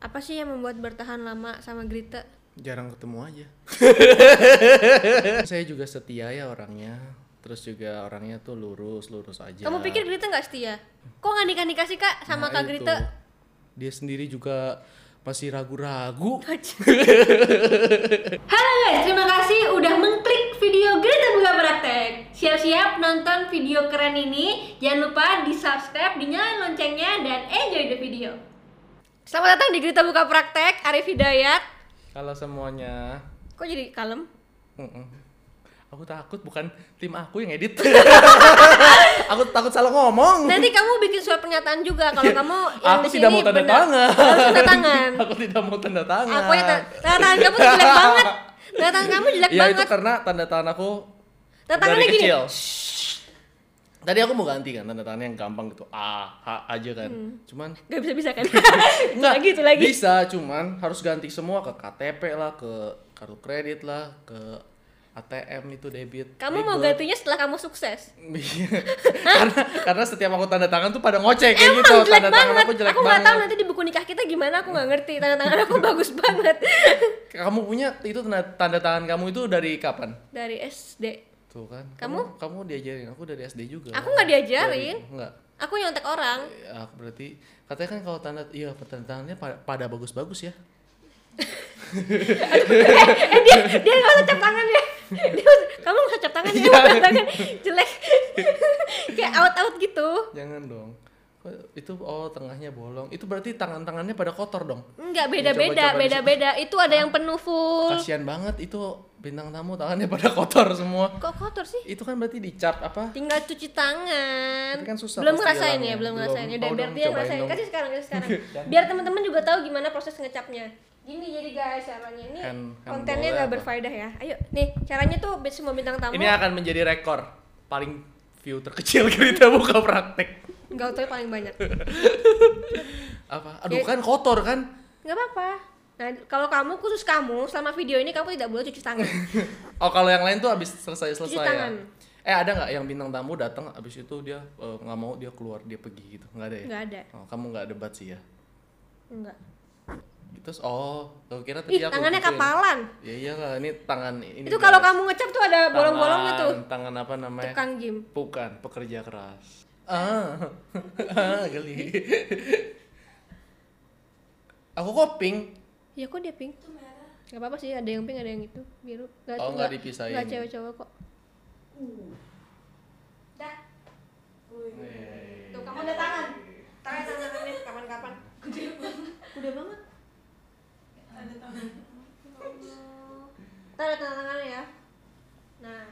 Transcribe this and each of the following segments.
Apa sih yang membuat bertahan lama sama Grita? Jarang ketemu aja. Saya juga setia ya orangnya. Terus juga orangnya tuh lurus, lurus aja. Kamu pikir Grita nggak setia? Kok nggak nikah nikah sih kak sama Nah, kak itu. Grita? Dia sendiri juga masih ragu-ragu. Halo guys, terima kasih udah mengklik video Grita Buka Praktek. Siap-siap nonton video keren ini. Jangan lupa di subscribe, dinyalain loncengnya, dan enjoy the video. Selamat datang di Grita Buka Praktek, Arif Hidayat. Kalau semuanya, Kok jadi kalem? aku takut bukan tim aku yang edit. aku takut salah ngomong. Nanti kamu bikin surat pernyataan juga kalau kamu yang aku tidak mau tanda tangan. Harus tanda tangan. aku tidak mau tanda tangan. Aku ya ta- tanda tangan kamu tuh jelek banget. Tanda tangan kamu jelek Ya itu banget. karena tanda tangan aku Tanda tangannya dari gini. Tadi aku mau ganti kan tanda tangannya yang gampang gitu A, H aja kan. Hmm. Cuman Gak bisa bisa kan? Nggak, lagi itu lagi. Bisa, cuman harus ganti semua ke KTP lah, ke kartu kredit lah, ke ATM itu debit. Kamu mau ribet. gantinya setelah kamu sukses. Iya. karena karena setiap aku tanda tangan tuh pada ngoceh kayak Emang gitu. jelek Tanda tangan banget. aku jelek nggak banget. tahu nanti di buku nikah kita gimana. Aku nggak ngerti. Tanda tangan aku bagus banget. Kamu punya itu tanda, tanda tangan kamu itu dari kapan? Dari SD. Tuh kan. Kamu? Kamu diajarin, aku dari SD juga. Aku nggak diajarin. Dari- Nggak. Aku nyontek orang. Ya, aku berarti katanya kan kalau tanda iya tanda tangannya pada, pada bagus-bagus ya. eh dia dia nggak usah cap tangan ya. Dia, kamu nggak usah cap tangan ya. Tangan jelek. Kayak out out gitu. Jangan dong. Itu oh tengahnya bolong. Itu berarti tangan-tangannya pada kotor dong. Enggak beda beda beda beda. Itu ada yang penuh full. Kasihan banget itu bintang tamu tangannya pada kotor semua. Kok kotor sih? Itu kan berarti dicap apa? Tinggal cuci tangan. Tapi kan susah belum ngerasain ya, belum ngerasain. Udah Mau biar dia ngerasain. Kasih sekarang, kasih sekarang. biar teman-teman juga tahu gimana proses ngecapnya. Gini jadi guys caranya ini Hand- hand kontennya nggak berfaedah ya. Ayo, nih caranya tuh semua bintang tamu. Ini akan menjadi rekor paling view terkecil kita buka praktek. Enggak tahu paling banyak. Apa? Aduh Ya- kan kotor kan? Nggak apa-apa. Nah, kalau kamu khusus kamu selama video ini kamu tidak boleh cuci tangan. Oh kalau yang lain tuh habis selesai selesai Cuci ya. tangan. Eh ada nggak yang bintang tamu datang abis itu dia eh, nggak mau dia keluar dia pergi gitu nggak ada ya? Nggak ada. Oh, kamu nggak debat sih ya? Enggak. Terus oh, aku kira tadi Ih, aku tangannya gituin. kapalan. Ya iyalah, ini tangan ini. itu kalau kamu ngecap tuh ada bolong-bolongnya tuh. Tangan- Tangan apa namanya? Tukang gym. Bukan, pekerja keras. Ah, ah geli. Aku kok pink. Ya kok dia pink? Gak apa-apa sih, ada yang pink, ada yang itu biru. Gak, Oh, nggak dipisahin. Gak cewek cowok kok. Dah. Tuh kamu ada tangan. Tangan tangan tangan kapan-kapan. Udah banget. ada tangan Ntar ada tangannya ya. Nah,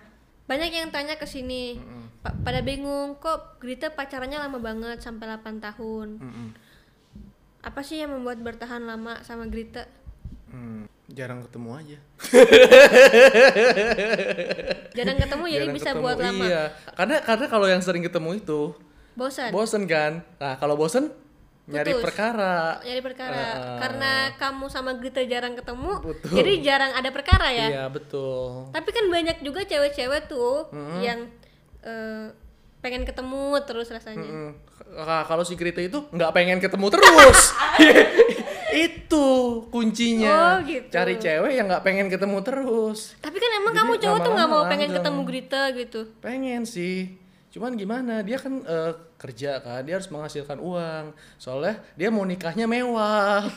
banyak yang tanya ke sini. Pa- pada bingung kok Grita pacarannya lama banget sampai 8 tahun. Mm-mm. Apa sih yang membuat bertahan lama sama Grita? Hmm, jarang ketemu aja. Jarang ketemu jadi Jarang bisa ketemu, buat lama. Iya, karena karena kalau yang sering ketemu itu Bosan. bosen kan. Nah kalau bosen nyari Putus. perkara. nyari perkara Heeh. karena kamu sama Grita jarang ketemu Betul. jadi jarang ada perkara ya Iya betul. tapi kan banyak juga cewek-cewek tuh Mm-mm. yang eh, pengen ketemu terus rasanya Mm-mm. Ka- Kalau si Grita itu nggak pengen ketemu terus. itu kuncinya. Oh, gitu. Cari cewek yang nggak pengen ketemu terus. tapi kan emang Jadi kamu cowok tuh nggak mau pengen langgeng. ketemu Grita gitu Pengen sih. Cuman gimana? Dia kan eh, kerja kan, dia harus menghasilkan uang. Soalnya dia mau nikahnya mewah.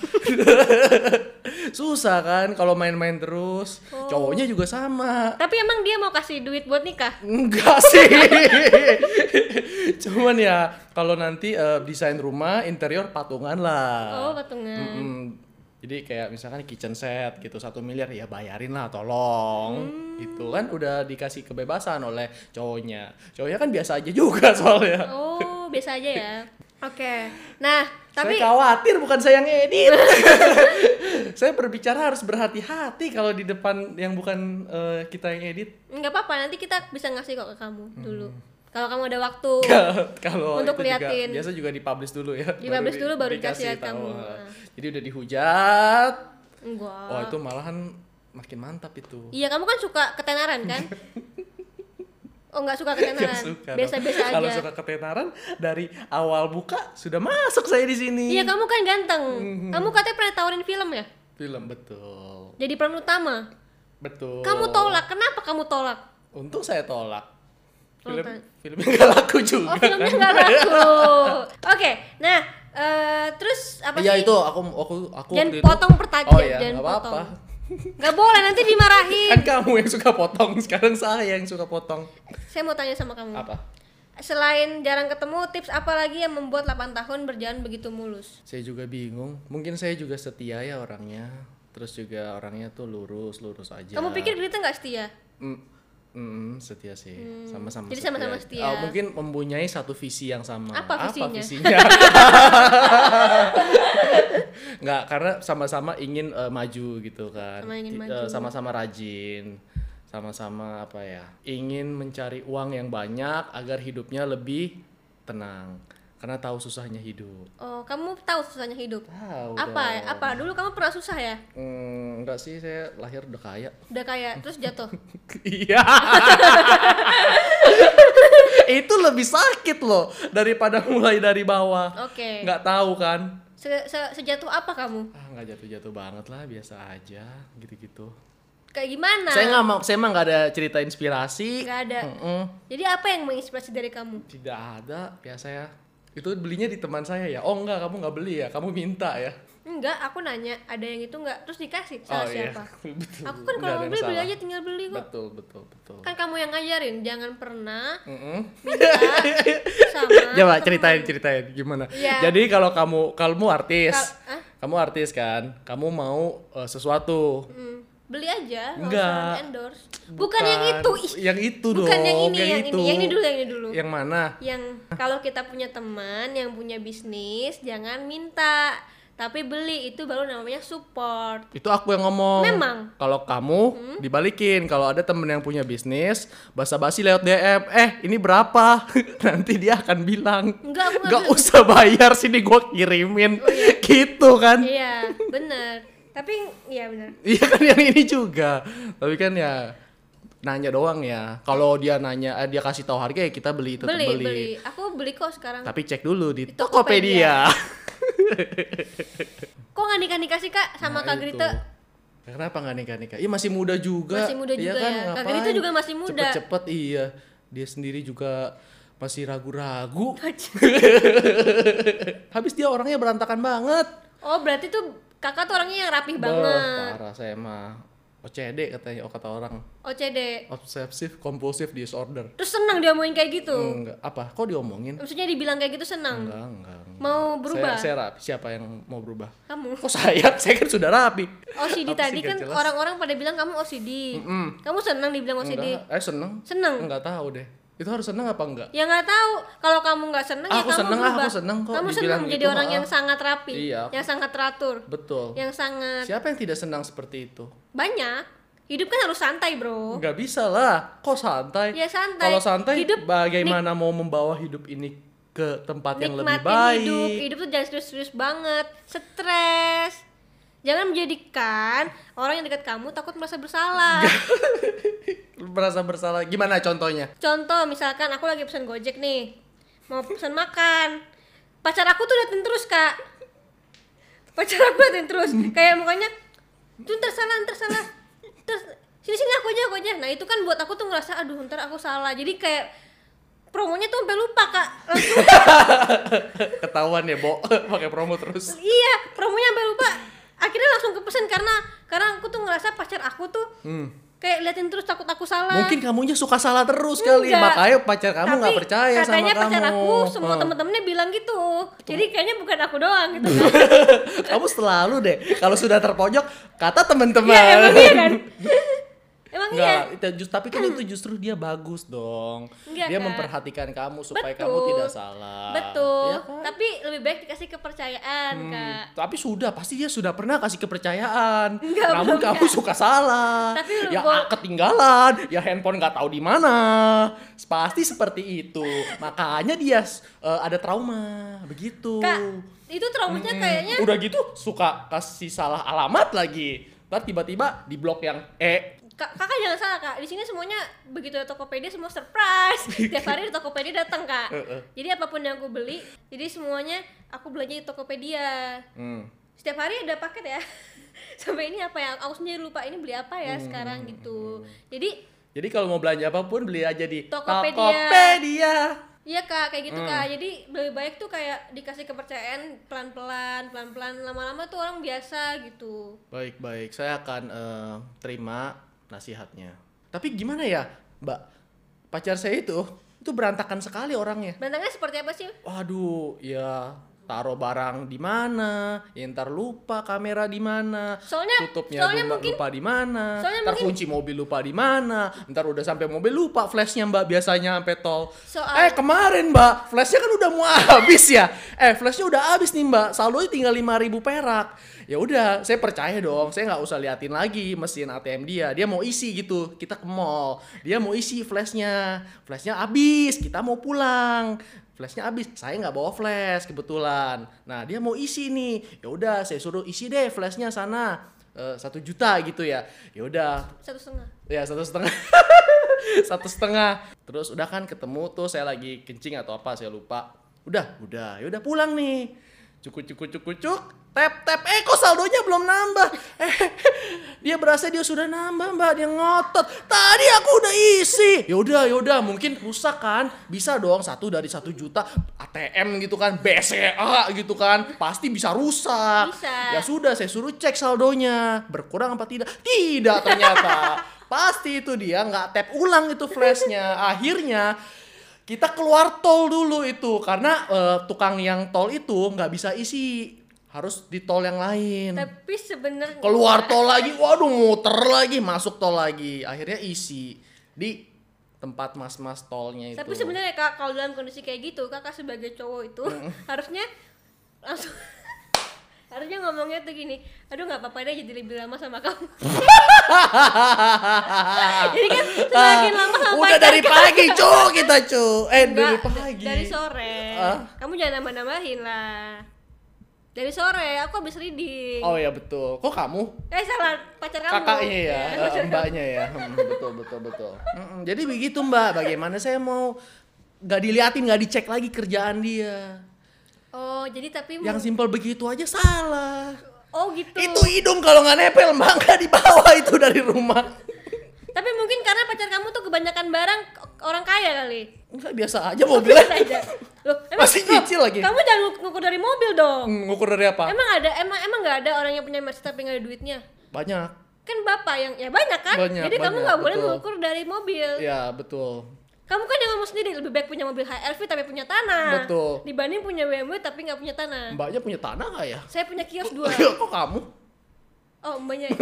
Susah kan kalau main-main terus. Oh. Cowoknya juga sama. tapi emang dia mau kasih duit buat nikah Enggak sih. Cuman ya kalau nanti eh, desain rumah interior patungan lah. oh patungan Mm-mm. Jadi kayak misalkan kitchen set gitu satu miliar ya bayarin lah tolong. Hmm. Itu kan udah dikasih kebebasan oleh cowoknya. Cowoknya kan biasa aja juga soalnya. oh biasa aja ya oke nah tapi Saya khawatir bukan saya yang edit. saya berbicara harus berhati-hati kalau di depan yang bukan eh, kita yang edit. nggak apa-apa nanti kita bisa ngasih kok ke kamu dulu kalau kamu ada waktu kalau Untuk juga liatin. biasa juga dipublish dulu ya. Dipublish di- dulu baru dikasih lihat tahu. kamu. Nah. Jadi udah dihujat. enggak Wah itu malahan makin mantap itu. iya kamu kan suka ketenaran kan Oh nggak suka ketenaran. Biasa-biasa aja. Kalau suka ketenaran dari awal buka sudah masuk saya di sini. Iya kamu kan ganteng. Mhm. Kamu katanya pernah tawarin film ya? Film betul. Jadi peran utama. Betul. Kamu tolak. Kenapa kamu tolak? Untung saya tolak. Film filmnya nggak laku juga. Oh filmnya kan? nggak laku. Oke, nah eh, terus apa Iya sih? itu aku aku aku itu- potong pertajam, Oh iya, jangan nggak apa-apa. potong. Gak boleh nanti dimarahin. Kan kamu yang suka potong, sekarang saya yang suka potong. Saya mau tanya sama kamu. Apa? Selain jarang ketemu, tips apa lagi yang membuat 8 tahun berjalan begitu mulus? Saya juga bingung. Mungkin saya juga setia ya orangnya. Terus juga orangnya tuh lurus, lurus aja. Kamu pikir Grita nggak setia? Mm, mm, setia sih, sama-sama. Jadi sama-sama setia. Oh, mungkin mempunyai satu visi yang sama. Apa visinya? visinya? Nggak, karena sama-sama ingin eh, maju gitu kan. Sama ingin maju. eh, sama-sama rajin, sama-sama apa ya? Ingin mencari uang yang banyak agar hidupnya lebih tenang. Karena tahu susahnya hidup. Oh, kamu tahu susahnya hidup? Tahu. apa? dong. Apa? Dulu kamu pernah susah ya? Hmm, enggak sih, saya lahir udah kaya. Udah kayak terus jatuh. Iya. itu lebih sakit loh daripada mulai dari bawah. Oke. Nggak tahu kan? Se- se- sejatuh apa kamu? Ah nggak jatuh-jatuh banget lah, biasa aja gitu-gitu. Kayak gimana? Saya nggak mau, saya emang nggak ada cerita inspirasi. Nggak ada. Mm-mm. Jadi apa yang menginspirasi dari kamu? Tidak ada, biasa ya. Itu belinya di teman saya ya. Oh enggak, kamu nggak beli ya, kamu minta ya. Enggak, aku nanya ada yang itu enggak terus dikasih sama oh siapa? iya, betul. Aku kan kalau mau beli beli salah. aja tinggal beli kok. Betul, betul, betul. Kan kamu yang ngajarin, jangan pernah Mm-mm. minta sama Coba temen. ceritain ceritain gimana. Iya. Jadi kalau kamu kamu artis, Kal- Hah? kamu artis kan, kamu mau eh, sesuatu. Hmm, beli aja, nggak Enggak. endorse. Bukan, yang itu. ih. Yang itu Bukan dong. yang ini, yang, itu. ini. Yang ini dulu, yang ini dulu. Yang mana? Yang kalau kita punya teman yang punya bisnis, jangan minta, tapi beli itu baru namanya support. Itu aku yang ngomong. Memang? Hmm? Kalau kamu dibalikin, kalau ada temen yang punya bisnis, basa-basi lewat DM, eh ini berapa? Nanti dia akan bilang, Enggak, nggak usah bayar sini gua kirimin, gitu kan? Iya, bener. Tapi iya bener. Iya kan yang ini juga. Tapi kan ya nanya doang ya. Kalau dia nanya, eh, dia kasih tahu harga ya kita beli tetap Beli, beli. beli, Aku beli kok sekarang. Tapi cek dulu di, Di Tokopedia. Kok nggak nikah nikah sih kak sama Nah, Kak. Grita? Kenapa nggak nikah nikah? Iya masih muda juga. Masih muda Iya juga kan, ya. Kak? Grita juga masih muda. Cepet-cepet iya. Dia sendiri juga masih ragu-ragu. Habis dia orangnya berantakan banget. Oh berarti tuh kakak tuh orangnya yang rapih Beuh, banget. parah saya mah. OCD katanya, oh kata orang. OCD. Obsessive compulsive disorder. Terus senang dia ngomongin kayak gitu. Enggak, apa? Kok diomongin? Maksudnya dibilang kayak gitu senang. Enggak, enggak. enggak. Mau berubah? Saya, saya rapi. Siapa yang mau berubah? Kamu. Kok saya? Saya kan sudah rapi. OCD tadi kan orang-orang pada bilang kamu OCD. Mm-mm. Kamu senang dibilang OCD? Enggak. Eh seneng? Seneng. Enggak tahu deh. Itu harus seneng apa enggak? Ya nggak tahu. Kalau kamu nggak senang ya Aku kamu seneng berubah. aku seneng kok Kamu senang jadi orang ah. yang sangat rapi, Iya. yang sangat teratur, Betul. yang sangat Siapa yang tidak senang seperti itu? banyak. Hidup kan harus santai, bro. Enggak bisa lah. Kok santai? Ya santai. Kalau santai, Hidup bagaimana mau membawa hidup ini ke tempat yang lebih baik? hidup. Hidup tuh jangan serius-serius banget. Stres. Jangan menjadikan orang yang dekat kamu takut merasa bersalah. Merasa bersalah. Gimana contohnya? Contoh misalkan aku lagi pesan Gojek nih. Mau pesan makan. Pacar aku tuh dateng terus, Kak. Pacar aku dateng terus. Kayak mukanya tuh ntar salah, ntar salah. Terus sini sini aku aja, aku aja. Nah, itu kan buat aku tuh ngerasa aduh, ntar aku salah. Jadi kayak promonya tuh sampai lupa, Kak. Langsung Ketahuan ya, Bo. Pakai promo terus. iya promonya sampai lupa akhirnya langsung kepesan karena karena aku tuh ngerasa pacar aku tuh Hmm. kayak liatin terus takut aku salah Mungkin kamunya suka salah terus kali. Enggak. Makanya pacar kamu nggak percaya sama katanya kamu. pacar aku semua Oh. temen-temennya bilang gitu jadi kayaknya bukan aku doang gitu kan kamu selalu deh kalau sudah terpojok kata teman-teman. Iya, emang iya kan emang iya Enggak, itu just- tapi kan itu justru dia bagus dong. Enggak, dia Kak. memperhatikan kamu supaya Betul. kamu tidak salah. betul Iya kan? tapi lebih baik dikasih kepercayaan Hmm, kak tapi sudah pasti dia sudah pernah kasih kepercayaan. Enggak, Namun belum, kamu suka salah. Tapi ya gua- ah, ketinggalan, ya handphone nggak tahu di mana. Pasti seperti itu. Makanya dia eh, ada trauma begitu. kak itu traumanya Mm-mm. kayaknya udah gitu suka kasih salah alamat lagi. Ntar tiba-tiba di blok yang E Kak, kakak jangan salah kak, di sini semuanya begitu ada Tokopedia semua surprise. Tiap hari ada Tokopedia datang kak. Heeh. Jadi apa pun yang aku beli, jadi semuanya aku belanja di Tokopedia. Hmm. Setiap hari ada paket ya. Sampai ini apa ya? Aku sendiri lupa ini beli apa ya Hmm. sekarang gitu. Jadi Jadi kalau mau belanja apa pun beli aja di Tokopedia. Tokopedia. Iya kak, kayak gitu Hmm. kak. Jadi lebih baik tuh kayak dikasih kepercayaan pelan-pelan, pelan-pelan, lama-lama tuh orang biasa gitu. Baik baik, saya akan eh, terima nasihatnya. Tapi gimana ya, Mbak? Pacar saya itu itu berantakan sekali orangnya. Bantangnya seperti apa sih? Waduh, ya taruh barang di mana, ya ntar lupa kamera di mana, Soalnya- tutupnya soalnya lupa, mungkin- lupa di mana, ntar mungkin- kunci mobil lupa di mana, ntar udah sampai mobil lupa flashnya mbak biasanya sampai tol. Soal- Eh kemarin mbak, flashnya kan udah mau habis ya, eh flashnya udah habis nih mbak, saldonya tinggal 5000 perak. Ya udah, saya percaya dong, saya nggak usah liatin lagi mesin ATM dia, dia mau isi gitu, kita ke mall, dia mau isi flashnya, flashnya habis, kita mau pulang flashnya habis. Saya nggak bawa flash kebetulan. Nah dia mau isi nih. Ya udah saya suruh isi deh flashnya sana. Eh, satu juta gitu ya. Ya udah. Satu setengah. ya satu setengah. Satu setengah. Terus udah kan ketemu tuh saya lagi kencing atau apa saya lupa. Udah udah. Ya udah pulang nih. Cukuk cukuk cukuk cuk tap tap. Eh kok saldonya belum nambah? Eh dia berasa dia sudah nambah mbak. Dia ngotot. Tadi aku udah isi. Yaudah yaudah mungkin rusak kan? Bisa dong. Satu dari satu juta. ATM gitu kan. BCA gitu kan. Pasti bisa rusak. Bisa. ya sudah saya suruh cek saldonya. Berkurang apa tidak? Tidak ternyata. Pasti itu dia nggak tap ulang itu flashnya. Akhirnya kita keluar tol dulu itu. Karena eh, tukang yang tol itu nggak bisa isi harus di tol yang lain. Tapi sebenarnya keluar tol lagi waduh muter lagi masuk tol lagi. Akhirnya isi di tempat mas-mas tolnya itu. Tapi sebenarnya kak kalau dalam kondisi kayak gitu kakak sebagai cowok itu harusnya langsung harusnya ngomongnya tuh gini aduh nggak apa-apa deh jadi lebih lama sama kamu. Jadi kan semakin lama sama Ah, udah dari pagi cu kita cu. Eh dari pagi. dari sore. Ah. kamu jangan nambah-nambahin lah dari sore aku habis reading oh ya betul kok kamu eh salah pacar kamu kakaknya ya, Ya, eh, mbaknya ya, Hmm, betul betul betul. Mm-mm, Jadi begitu mbak, bagaimana saya mau nggak diliatin, nggak dicek lagi kerjaan dia. oh jadi tapi Yang simpel begitu aja salah. oh gitu Itu hidung kalau nggak nepel mbak nggak dibawa itu dari rumah. tapi mungkin karena pacar kamu tuh kebanyakan barang orang kaya kali Nggak biasa aja mobilnya. Biasa aja. Loh, Masih nyicil lagi. Kamu jangan nguk- ngukur dari mobil dong. Hmm, Ngukur dari apa? Emang ada emang emang nggak ada orang yang punya Mercedes tapi nggak ada duitnya? Banyak. Kan bapak yang ya banyak kan? Banyak, Jadi kamu banyak, nggak boleh mengukur dari mobil. Ya betul. Kamu kan yang ngomong sendiri lebih baik punya mobil HRV tapi punya tanah. Betul. Dibanding punya BMW tapi nggak punya tanah. Mbaknya punya tanah nggak ya? Saya punya kios dua. Kok kamu? Oh, mbaknya.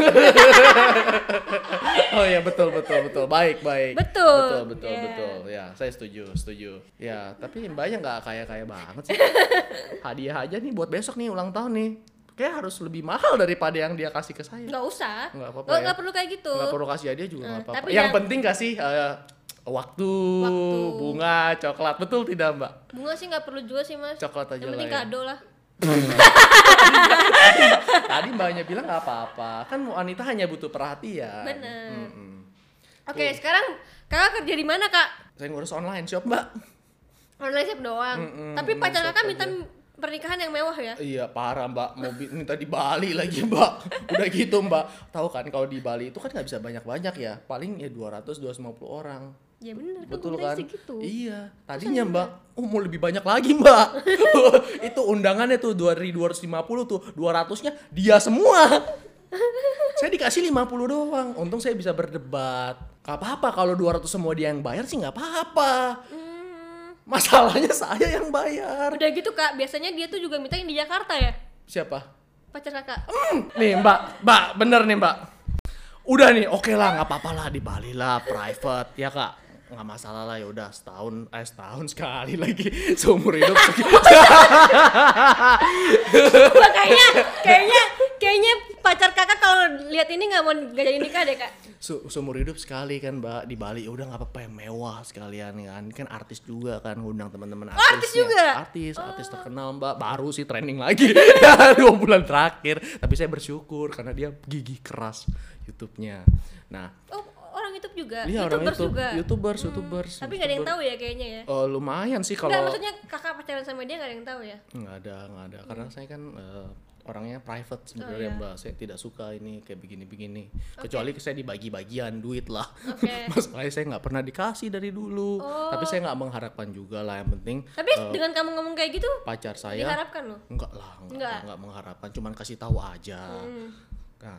Oh ya betul betul betul baik baik Betul. betul betul Ya. betul ya saya setuju setuju ya tapi mbaknya nggak kaya kaya banget sih hadiah aja nih buat besok nih ulang tahun nih kayak harus lebih mahal daripada yang dia kasih ke saya Nggak usah. Nggak apa-apa Nggak- ya. perlu kayak gitu. nggak perlu kasih hadiah juga nggak apa-apa tapi yang ya- penting kasih eh, waktu, Waktu. bunga coklat betul tidak mbak Bunga sih nggak perlu juga sih mas. Coklat aja Yang penting lah ya. kado lah. tadi mbaknya bilang nggak apa-apa kan wanita hanya butuh perhatian Bener. Mm-mm. Oke, sekarang kakak kerja di mana kak? saya ngurus online shop mbak Online shop doang. Mm-mm, Tapi pacar kakak minta pernikahan yang mewah ya? Iya parah mbak, mobil minta di Bali lagi mbak. Udah gitu mbak, tahu kan kalau di Bali itu kan nggak bisa banyak-banyak ya, paling ya 200-250 orang. Ya bener, Betul kan? kan? Segitu. Iya, tadinya mbak, oh mau lebih banyak lagi mbak. itu undangannya tuh 2250 tuh, 200-nya dia semua. saya dikasih 50 doang, untung saya bisa berdebat. Gak apa-apa kalau 200 semua dia yang bayar sih nggak apa-apa. Hmm, Masalahnya saya yang bayar. udah gitu kak, biasanya dia tuh juga minta yang di Jakarta ya? Siapa? Pacar kakak. Nih mbak, mbak bener nih mbak. Udah nih, oke lah nggak apa-apa lah di Bali lah, private ya kak. Nggak masalah lah ya udah setahun, eh setahun sekali lagi seumur hidup. Wah, kayaknya, kayaknya, kayaknya pacar kakak kalau lihat ini nggak mau nggak jadi nikah deh kak. Su- seumur hidup sekali kan mbak di Bali ya udah nggak apa-apa yang mewah sekalian kan kan artis juga kan ngundang teman-teman artis Oh, artis juga? Oh. artis artis terkenal mbak baru sih trending lagi dua bulan terakhir tapi saya bersyukur karena dia gigih keras YouTube-nya nah Oh orang YouTube juga. iya orang YouTubers YouTube juga. YouTubers YouTubers Tapi nggak ada yang tahu ya kayaknya ya. Eh, lumayan sih Enggak, kalau maksudnya kakak pacaran sama dia nggak ada yang tahu ya. nggak ada nggak ada karena saya kan eh, orangnya private sebenarnya iya. mbak saya tidak suka ini kayak begini-begini kecuali saya dibagi-bagian duit lah Oke. masalahnya saya nggak pernah dikasih dari dulu tapi saya nggak mengharapkan juga lah yang penting Tapi dengan kamu ngomong kayak gitu, pacar saya diharapkan loh. enggak lah enggak, Enggak. enggak, mengharapkan cuman kasih tahu aja Hmm. nah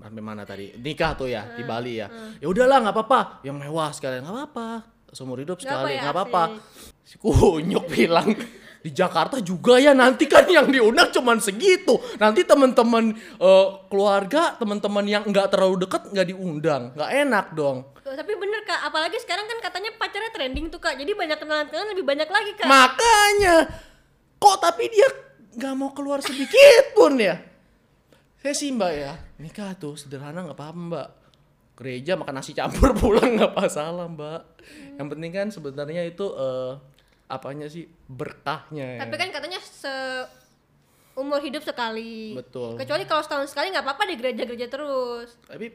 sampai mana tadi? Nikah tuh ya Hmm. di Bali ya. ya udahlah nggak apa-apa. Yang mewah sekalian nggak apa-apa. Seumur hidup sekali ya, nggak apa-apa. Asik. si kunyuk bilang di Jakarta juga ya nanti kan yang diundang cuman segitu. Nanti teman-teman eh, keluarga teman-teman yang nggak terlalu deket nggak diundang. Nggak enak dong. Tapi bener kak, apalagi sekarang kan katanya pacarnya trending tuh kak, jadi banyak kenalan-kenalan lebih banyak lagi kak. Makanya. Kok tapi dia nggak mau keluar sedikit pun ya. Saya sih mbak ya nikah tuh sederhana nggak apa-apa mbak. Gereja makan nasi campur pulang nggak masalah mbak. Yang penting kan sebenarnya itu eh, apanya sih berkahnya ya. Tapi kan katanya se umur hidup sekali. Betul. Kecuali kalau setahun sekali nggak apa-apa di gereja-gereja terus. Tapi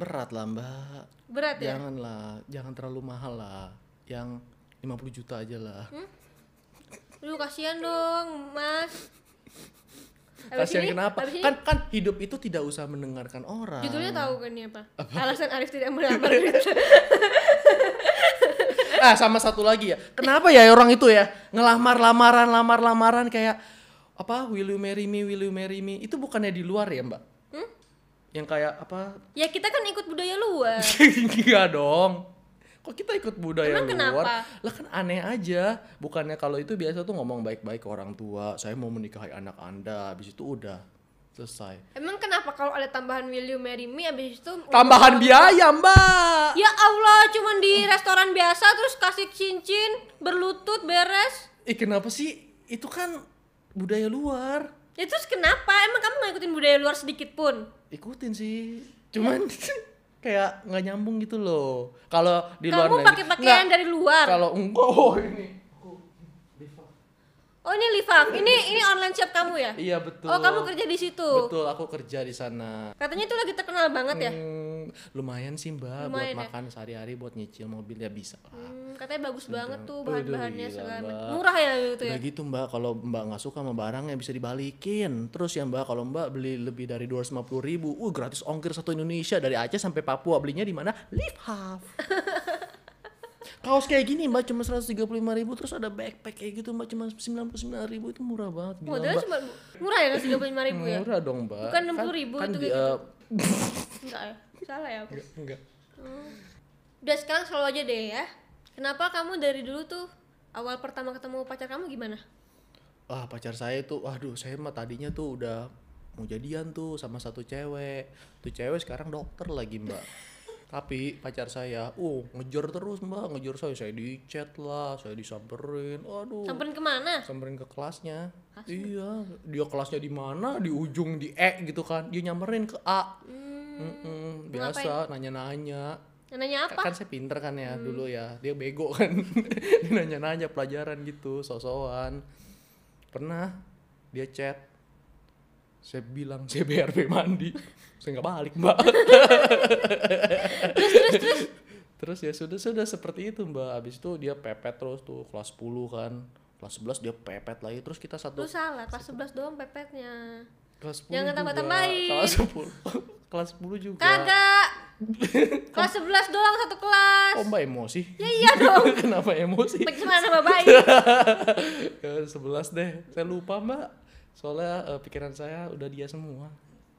berat lah mbak. Berat ya. Janganlah, jangan terlalu mahal lah. Yang 50 juta aja lah. Lu kasihan dong, Mas. Kasihan ini- kenapa? ini Kan kan hidup itu tidak usah mendengarkan orang. judulnya tahu kan ini apa? Alasan Arif tidak melamar ah sama satu lagi ya kenapa ya orang itu ya ngelamar lamaran lamar lamaran kayak apa will you marry me will you marry me itu bukannya di luar ya mbak Hmm? yang kayak apa ya kita kan ikut budaya luar. enggak dong kok kita ikut budaya Emang luar? kenapa? lah kan aneh aja. Bukannya kalau itu biasa tuh ngomong baik-baik ke orang tua saya mau menikahi anak anda. Habis itu udah selesai. Emang kenapa kalau ada tambahan will you marry me abis itu tambahan biaya mbak. Ya Allah, cuman di restoran biasa terus kasih cincin, berlutut, beres. eh kenapa sih? Itu kan budaya luar. Ya terus kenapa? Emang kamu nggak ikutin budaya luar sedikit pun? ikutin sih. Cuman kayak nggak nyambung gitu loh kalau di luar Kamu pakai pakaian dari luar. kalau enggak oh ini Oh ini Livak, ini ini online shop kamu ya? iya betul Oh kamu kerja di situ. betul aku kerja di sana Katanya itu lagi terkenal banget ya? Hmm, lumayan sih mbak Lumayan buat ya? makan sehari-hari buat nyicil mobil ya bisa lah Hmm, katanya bagus banget tuh bahan-bahannya segala. Murah ya gitu ya? Udah gitu mbak, kalau mbak nggak suka sama barangnya bisa dibalikin. Terus ya mbak, kalau mbak beli lebih dari 250 ribu, uh gratis ongkir satu Indonesia dari Aceh sampai Papua. Belinya di mana? Live Half. Kaos kayak gini mbak cuma 135 ribu, terus ada backpack kayak gitu mbak cuma 99 ribu itu murah banget. Gila, Modelnya mbak. cuma murah ya tiga puluh lima ribu ya? Murah dong mbak. Bukan 60.000 kan itu di- gitu. Enggak ya? Salah ya aku? enggak. Udah sekarang selalu aja deh ya. Kenapa kamu dari dulu tuh awal pertama ketemu pacar kamu gimana? ah pacar saya tuh waduh saya mah tadinya tuh udah mau jadian tuh sama satu cewek tuh cewek sekarang dokter lagi mbak tapi pacar saya uh ngejar terus mbak ngejar saya saya di chat lah saya disamperin aduh Samperin ke mana? samperin ke kelasnya iya dia kelasnya di mana di ujung di E gitu kan dia nyamperin ke A Mm-mm, biasa nanya-nanya. Nanya apa? kan saya pinter kan ya dulu ya dia bego kan. Dia nanya-nanya pelajaran gitu sosokan pernah dia chat saya bilang saya BRB mandi. Saya nggak balik mbak. Terus ya sudah sudah seperti itu mbak. Abis itu dia pepet terus tuh kelas 10 kan. Kelas 11 dia pepet lagi. Terus kita Lu satu salah, kelas 11 doang pepetnya. Kelas 10 Jangan tambah-tambahin. kelas 10 kelas 10 juga Kagak. kelas 11 doang satu kelas. oh mbak emosi Ya iya dong. kenapa emosi Bagaimana nama baik? ke 11 deh saya lupa mbak soalnya eh, pikiran saya udah dia semua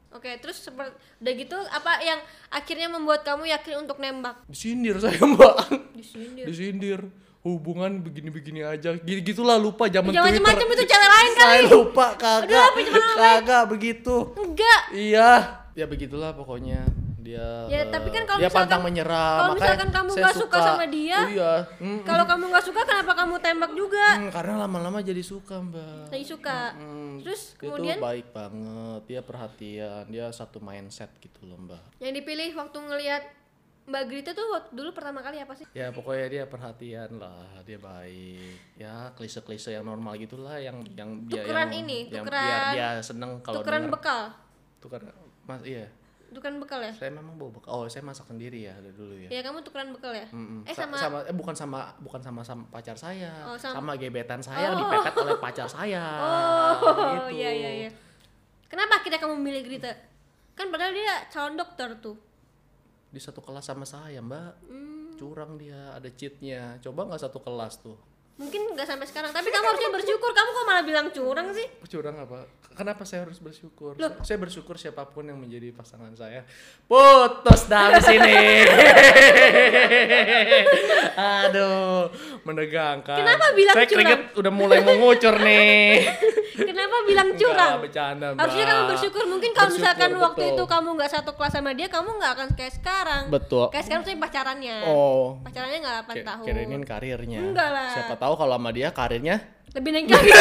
Oke, terus seperti udah gitu apa yang akhirnya membuat kamu yakin untuk nembak? disindir saya mbak Disindir. disindir hubungan begini-begini aja. Gitu gitulah lupa zaman Jangan Twitter. macam-macam itu cewek lain saya kali. lupa kagak. Aduh, kagak begitu. Enggak. iya. Ya begitulah pokoknya. Dia Ya, eh, tapi kan kalau dia misalkan- pantang menyerah kalau misalkan kamu saya nggak suka sama dia, iya. Mm, Kalau kamu nggak suka, kenapa kamu tembak juga? mm, karena lama-lama jadi suka mbak. Lagi suka. Mm, Terus dia kemudian? tuh baik banget dia perhatian dia satu mindset gitu loh mbak. Yang dipilih waktu ngelihat Mbak Grita tuh waktu dulu pertama kali apa sih? ya pokoknya dia perhatian lah dia baik ya klise-klise yang normal gitulah yang yang dia Tukeran yang, ini, yang tukeran- biar dia seneng kalau Tukeran denger. bekal. tukeran mas iya Tukeran bekal ya? saya memang bawa bekal oh saya masak sendiri ya dari dulu ya Ya kamu tukeran bekal ya? Mm-mm. Eh Sa- sama, eh bukan sama bukan sama sama pacar saya Oh, sama, sama- gebetan saya Oh. dipepet oleh pacar saya Oh, gitu. iya iya iya. Kenapa akhirnya kamu memilih Grita? Kan padahal dia calon dokter tuh. Di satu kelas sama saya mbak. Hmm, curang dia ada cheatnya. Coba nggak satu kelas tuh? Mungkin nggak sampai sekarang, tapi kamu harusnya bersyukur. Kamu kok malah bilang curang sih? curang apa? Kenapa saya harus bersyukur? Loh. saya bersyukur siapa pun yang menjadi pasangan saya. Putus dari sini. Aduh menegangkan. Kenapa bilang saya curang? keringet udah mulai mengucur nih Kenapa bilang curang? Enggak, bercanda mbak Harusnya kamu bersyukur. Mungkin kalau Bersyukur, misalkan waktu betul. itu kamu nggak satu kelas sama dia, kamu nggak akan kayak sekarang. betul Kayak sekarang tuh pacarannya. oh Pacarannya nggak 8 Ki- tahun. kirainin karirnya Enggak lah. siapa tahu kalau sama dia karirnya Lebih naik lagi.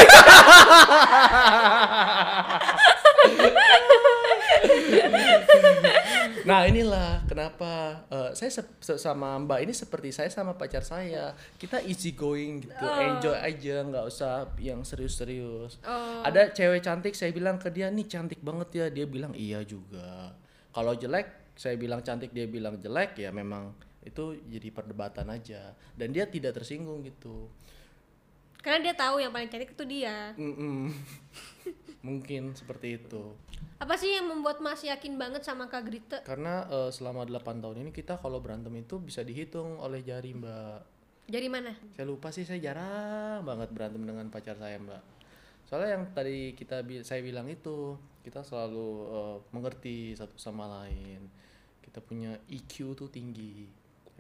Nah inilah kenapa eh, saya se- sama Mbak ini seperti saya sama pacar saya kita easy going gitu enjoy aja nggak usah yang serius-serius. Oh. Ada cewek cantik saya bilang ke dia nih cantik banget ya dia bilang iya juga. Kalau jelek saya bilang cantik dia bilang jelek ya memang itu jadi perdebatan aja dan dia tidak tersinggung gitu. Karena dia tahu yang paling cantik itu dia. Mm-mm. Mungkin seperti itu. Apa sih yang membuat Mas yakin banget sama Kak Grita? Karena eh, selama 8 tahun ini kita kalau berantem itu bisa dihitung oleh jari Mbak. Dari mana? Saya lupa sih saya jarang banget berantem dengan pacar saya Mbak. Soalnya yang tadi kita bi- saya bilang itu kita selalu eh, mengerti satu sama lain. Kita punya EQ tuh tinggi,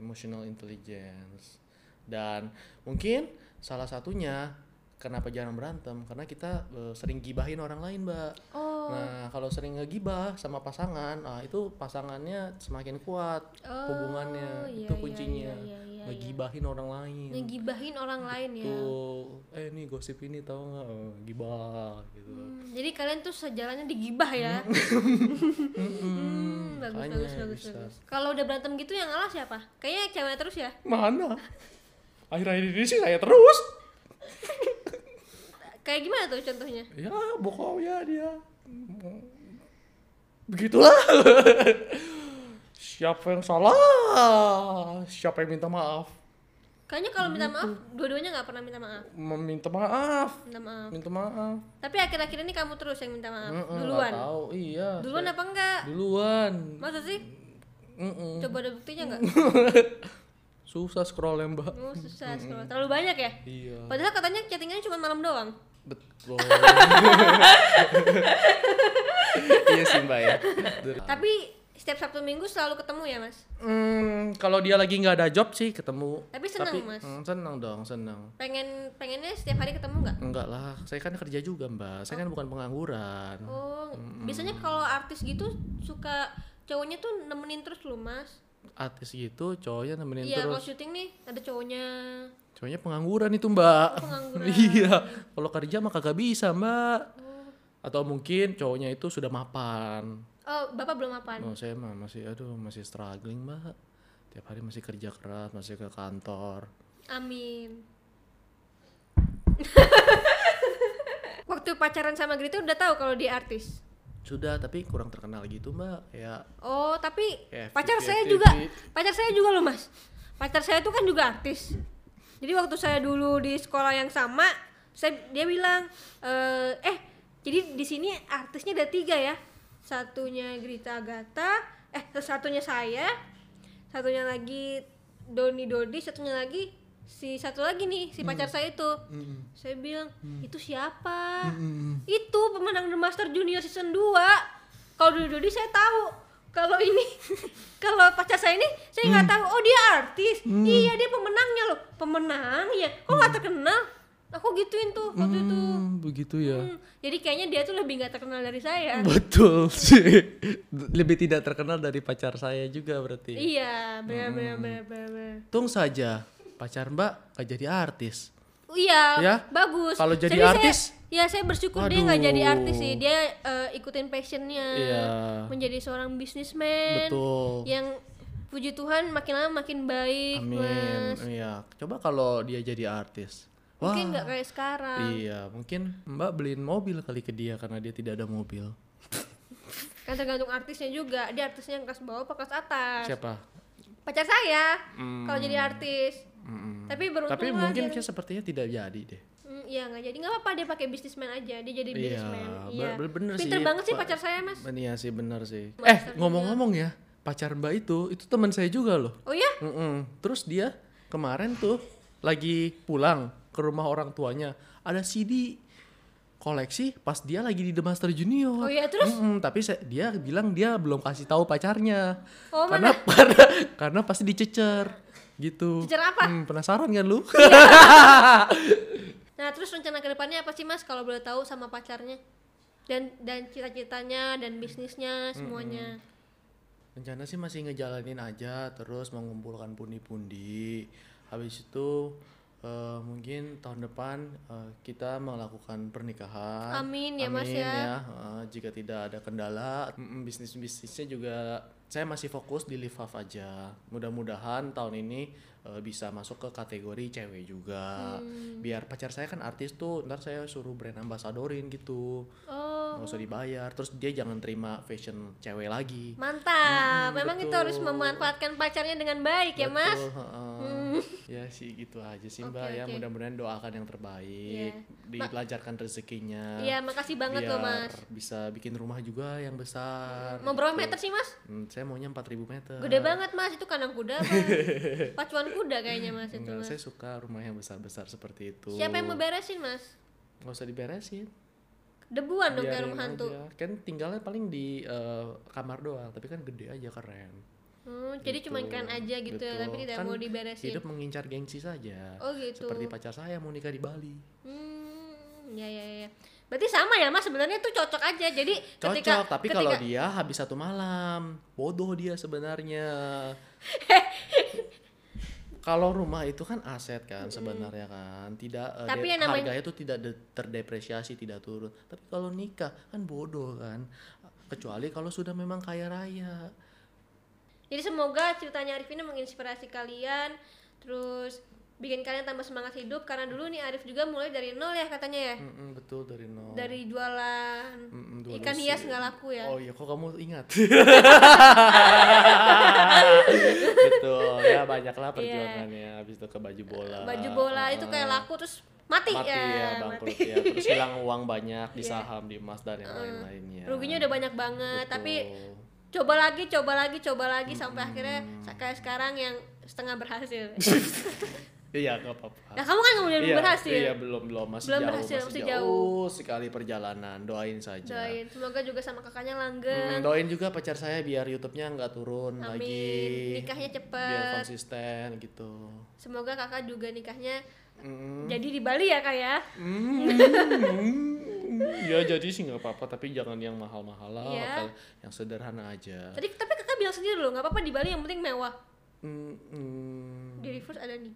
emotional intelligence. Dan mungkin salah satunya kenapa jarang berantem karena kita eh, sering gibahin orang lain, Mbak. Oh, Nah, kalau sering ngegibah sama pasangan, ah itu pasangannya semakin kuat Oh, hubungannya. iya, itu iya, kuncinya. iya, iya, iya, Ngegibahin orang lain. ngegibahin orang lain ya. Tuh, eh nih gosip ini tahu nggak? Oh, gibah gitu. Hmm, jadi kalian tuh sejalannya digibah ya. Hmm, bagus, makanya bagus, bagus, bisa. bagus. Kalau udah berantem gitu yang ngalah siapa? Kayaknya cewek terus ya. Mana? Akhir-akhir ini sih saya terus. Kayak gimana tuh contohnya? Ya, pokoknya dia. Begitulah. Siapa yang salah? Siapa yang minta maaf? Kayaknya kalau minta maaf, dua-duanya nggak pernah minta maaf. Meminta maaf. Minta maaf. Minta maaf. Tapi akhir-akhir ini kamu terus yang minta maaf. Mm-mm, Duluan. nggak tahu, iya. Duluan apa enggak? Duluan. Masa sih? Mm-mm. Coba ada buktinya nggak? Susah scroll ya, Mbak. Oh susah, scroll. terlalu banyak ya? Iya. Padahal katanya chattingannya cuma malam doang. Betul. iya sih, Mbak ya. Tapi setiap Sabtu Minggu selalu ketemu ya mas? Hmm, kalau dia lagi nggak ada job sih ketemu. Tapi senang, Mas. hmm, senang dong, senang. Pengen pengennya setiap hari ketemu nggak? Enggak lah, saya kan kerja juga mbak. Saya kan bukan pengangguran. Oh, biasanya kalau artis gitu suka cowoknya tuh nemenin terus loh mas. Artis gitu, cowoknya nemenin Iya kalau terus. syuting nih ada cowoknya. Cowoknya pengangguran itu mbak. Oh, pengangguran. iya, kalau kerja mah kagak bisa mbak. Atau mungkin cowoknya itu sudah mapan. Oh bapak belum apaan? Oh saya mah masih, aduh masih struggling mbak. Tiap hari masih kerja keras, masih ke kantor. Amin. Waktu pacaran sama Grita udah tahu kalau dia artis. Sudah, tapi kurang terkenal gitu mbak. Kayak Oh tapi Kayak pacar FTV. saya juga, pacar saya juga loh mas. Pacar saya tuh kan juga artis. Jadi waktu saya dulu di sekolah yang sama, saya dia bilang, eh, eh jadi di sini artisnya ada tiga ya. Satunya Grita Agatha, eh satunya saya, satunya lagi Doni Dodi, satunya lagi si satu lagi nih si pacar saya itu. Saya bilang itu siapa? Itu pemenang The Master Junior season 2 Kalau Dodi Dodi saya tahu. Kalau ini kalau pacar saya ini saya nggak tahu. Oh dia artis. Iya dia pemenangnya loh. Pemenang ya. Kok nggak terkenal? Aku gituin tuh waktu itu. Hmm, begitu ya. Hmm, jadi kayaknya dia tuh lebih nggak terkenal dari saya. Betul sih. Lebih tidak terkenal dari pacar saya juga berarti. Iya, benar benar benar benar. benar. Tung saja pacar Mbak gak jadi artis. Oh, Iya, Ya? bagus. Kalau jadi saya- artis? ya saya bersyukur dia nggak jadi artis sih. Dia eh, ikutin passionnya, Iya. menjadi seorang bisnismen yang puji Tuhan makin lama makin baik, Amin. mas. Iya. Coba kalau dia jadi artis. Wah. Mungkin nggak kayak sekarang. Iya, mungkin Mbak beliin mobil kali ke dia karena dia tidak ada mobil. Kan tergantung artisnya juga. Dia artisnya yang kelas bawah apa kelas atas. Siapa? Pacar saya Hmm. kalau jadi artis. Mm-mm. Tapi beruntung Tapi mungkin kayak sepertinya tidak jadi deh. Hmm, iya nggak jadi nggak apa-apa dia pakai bisnismen aja dia jadi Iya, bisnismen iya be- bener pinter sih, banget sih pacar saya mas Iya sih bener sih. Master Eh ngomong-ngomong ya, pacar Mbak itu itu teman saya juga loh. oh ya Mm-mm. Terus dia kemarin tuh lagi pulang ke rumah orang tuanya ada CD koleksi pas dia lagi di The Master Junior. Oh iya, terus? Mm-mm, tapi saya- dia bilang dia belum kasih tahu pacarnya. Oh, karena karena karena pasti dicecer gitu. Cecer apa? Hmm, penasaran kan lu? nah terus rencana ke depannya apa sih mas kalau boleh tahu sama pacarnya dan dan cita-citanya dan bisnisnya semuanya Rencana sih masih ngejalanin aja terus mengumpulkan pundi-pundi. Habis itu eh, mungkin tahun depan eh, kita melakukan pernikahan. Amin ya, Mas, ya. Eh, jika tidak ada kendala, mm, bisnis-bisnisnya juga saya masih fokus di live aja. Mudah-mudahan tahun ini eh, bisa masuk ke kategori cewek juga. Hmm. Biar pacar saya kan artis tuh, ntar saya suruh brand ambasadorin gitu. oh Nggak usah dibayar. Terus dia jangan terima fashion cewek lagi. mantap Hmm, memang itu betul. harus memanfaatkan pacarnya dengan baik ya mas Betul, heeh. Ya sih gitu aja sih Mbak Oke, ya. Mudah-mudahan doakan yang terbaik, Iya. dilancarkan rezekinya. iya makasih banget loh mas bisa bikin rumah juga yang besar. mau berapa gitu. meter sih mas Hmm, saya maunya 4000 meter. gede banget mas itu kandang kuda apa pacuan kuda kayaknya mas itu Enggak, mas saya suka rumah yang besar-besar seperti itu. siapa yang mau beresin mas Nggak usah diberesin. Debuan dong kayak rumah hantu aja. Kan tinggalnya paling di eh, kamar doang, tapi kan gede aja keren. Hmm, jadi cuma Gitu. keren aja gitu ya, Betul. tapi tidak Kan mau diberesin. Hidup mengincar gengsi saja. Oh gitu. Seperti pacar saya mau nikah di Bali. Hmm, ya ya ya. Berarti sama ya mas sebenarnya tuh cocok aja. Jadi Cocok, ketika tapi ketika, kalau dia habis satu malam, bodoh dia sebenarnya. kalau rumah itu kan aset kan sebenarnya kan, tidak eh, Tapi yang namanya- harganya tuh tidak de- terdepresiasi, tidak turun. Tapi kalau nikah kan bodoh kan. Kecuali kalau sudah memang kaya raya. Jadi semoga ceritanya Arif ini menginspirasi kalian, terus bikin kalian tambah semangat hidup karena dulu nih Arif juga mulai dari nol ya katanya ya. Mm-mm, betul dari nol. Dari jualan Mm-mm, dua ikan hias nggak laku ya. Oh iya, kok kamu ingat? Betul, ya banyaklah perjuangannya. Habis itu ke baju bola. Iya. Baju bola itu kayak laku terus mati, mati ya. ya, bangkrut mati. ya. Terus hilang uang banyak di saham, di emas dan yang lain-lainnya. Ruginya udah banyak banget, Betul. tapi coba lagi, coba lagi, coba lagi sampai akhirnya kayak sekarang yang setengah berhasil. Iya, nggak apa-apa. nah kamu kan kemudian Iya, berhasil. Iya, belum belum masih Belum jauh, berhasil, masih, masih jauh, sekali perjalanan. Doain saja. Doain, semoga juga sama kakaknya Hmm, langgeng. doain juga pacar saya biar YouTube-nya nggak turun Amin. lagi. Nikahnya Biar cepet. konsisten gitu. Semoga kakak juga nikahnya Mm. jadi di Bali ya kak ya. Hmm, ya jadi sih nggak apa-apa tapi jangan yang mahal-mahal lah Iya. hotel yang sederhana aja Tadi tapi kakak bilang sendiri loh, nggak apa-apa di Bali yang penting mewah. Hmm, hmm. Di reverse ada nih.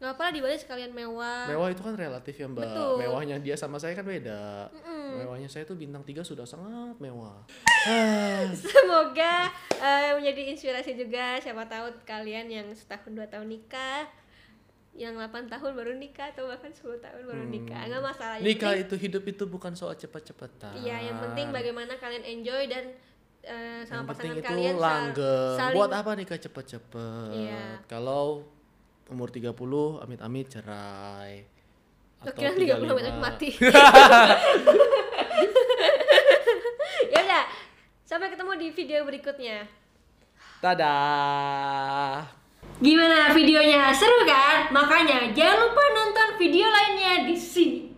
Nggak apa-apa di Bali sekalian mewah. mewah itu kan relatif ya mbak Betul. mewahnya dia sama saya kan beda mewahnya saya tuh bintang tiga sudah sangat mewah Semoga eh, menjadi inspirasi juga siapa tahu kalian yang setahun dua tahun nikah, yang 8 tahun baru nikah atau bahkan 10 tahun baru nikah. Nggak masalah. Yang Hmm. nikah penting- itu hidup itu bukan soal cepet-cepetan Iya, yang penting bagaimana kalian enjoy dan yang sama penting pasangan itu kalian langgeng saling buat apa nikah cepet-cepet Iya. kalau umur 30 amit-amit cerai atau kira 30 menit 35. mati. ya udah, sampai ketemu di video berikutnya. dadah Gimana videonya? Seru kan? Makanya jangan lupa nonton video lainnya di sini.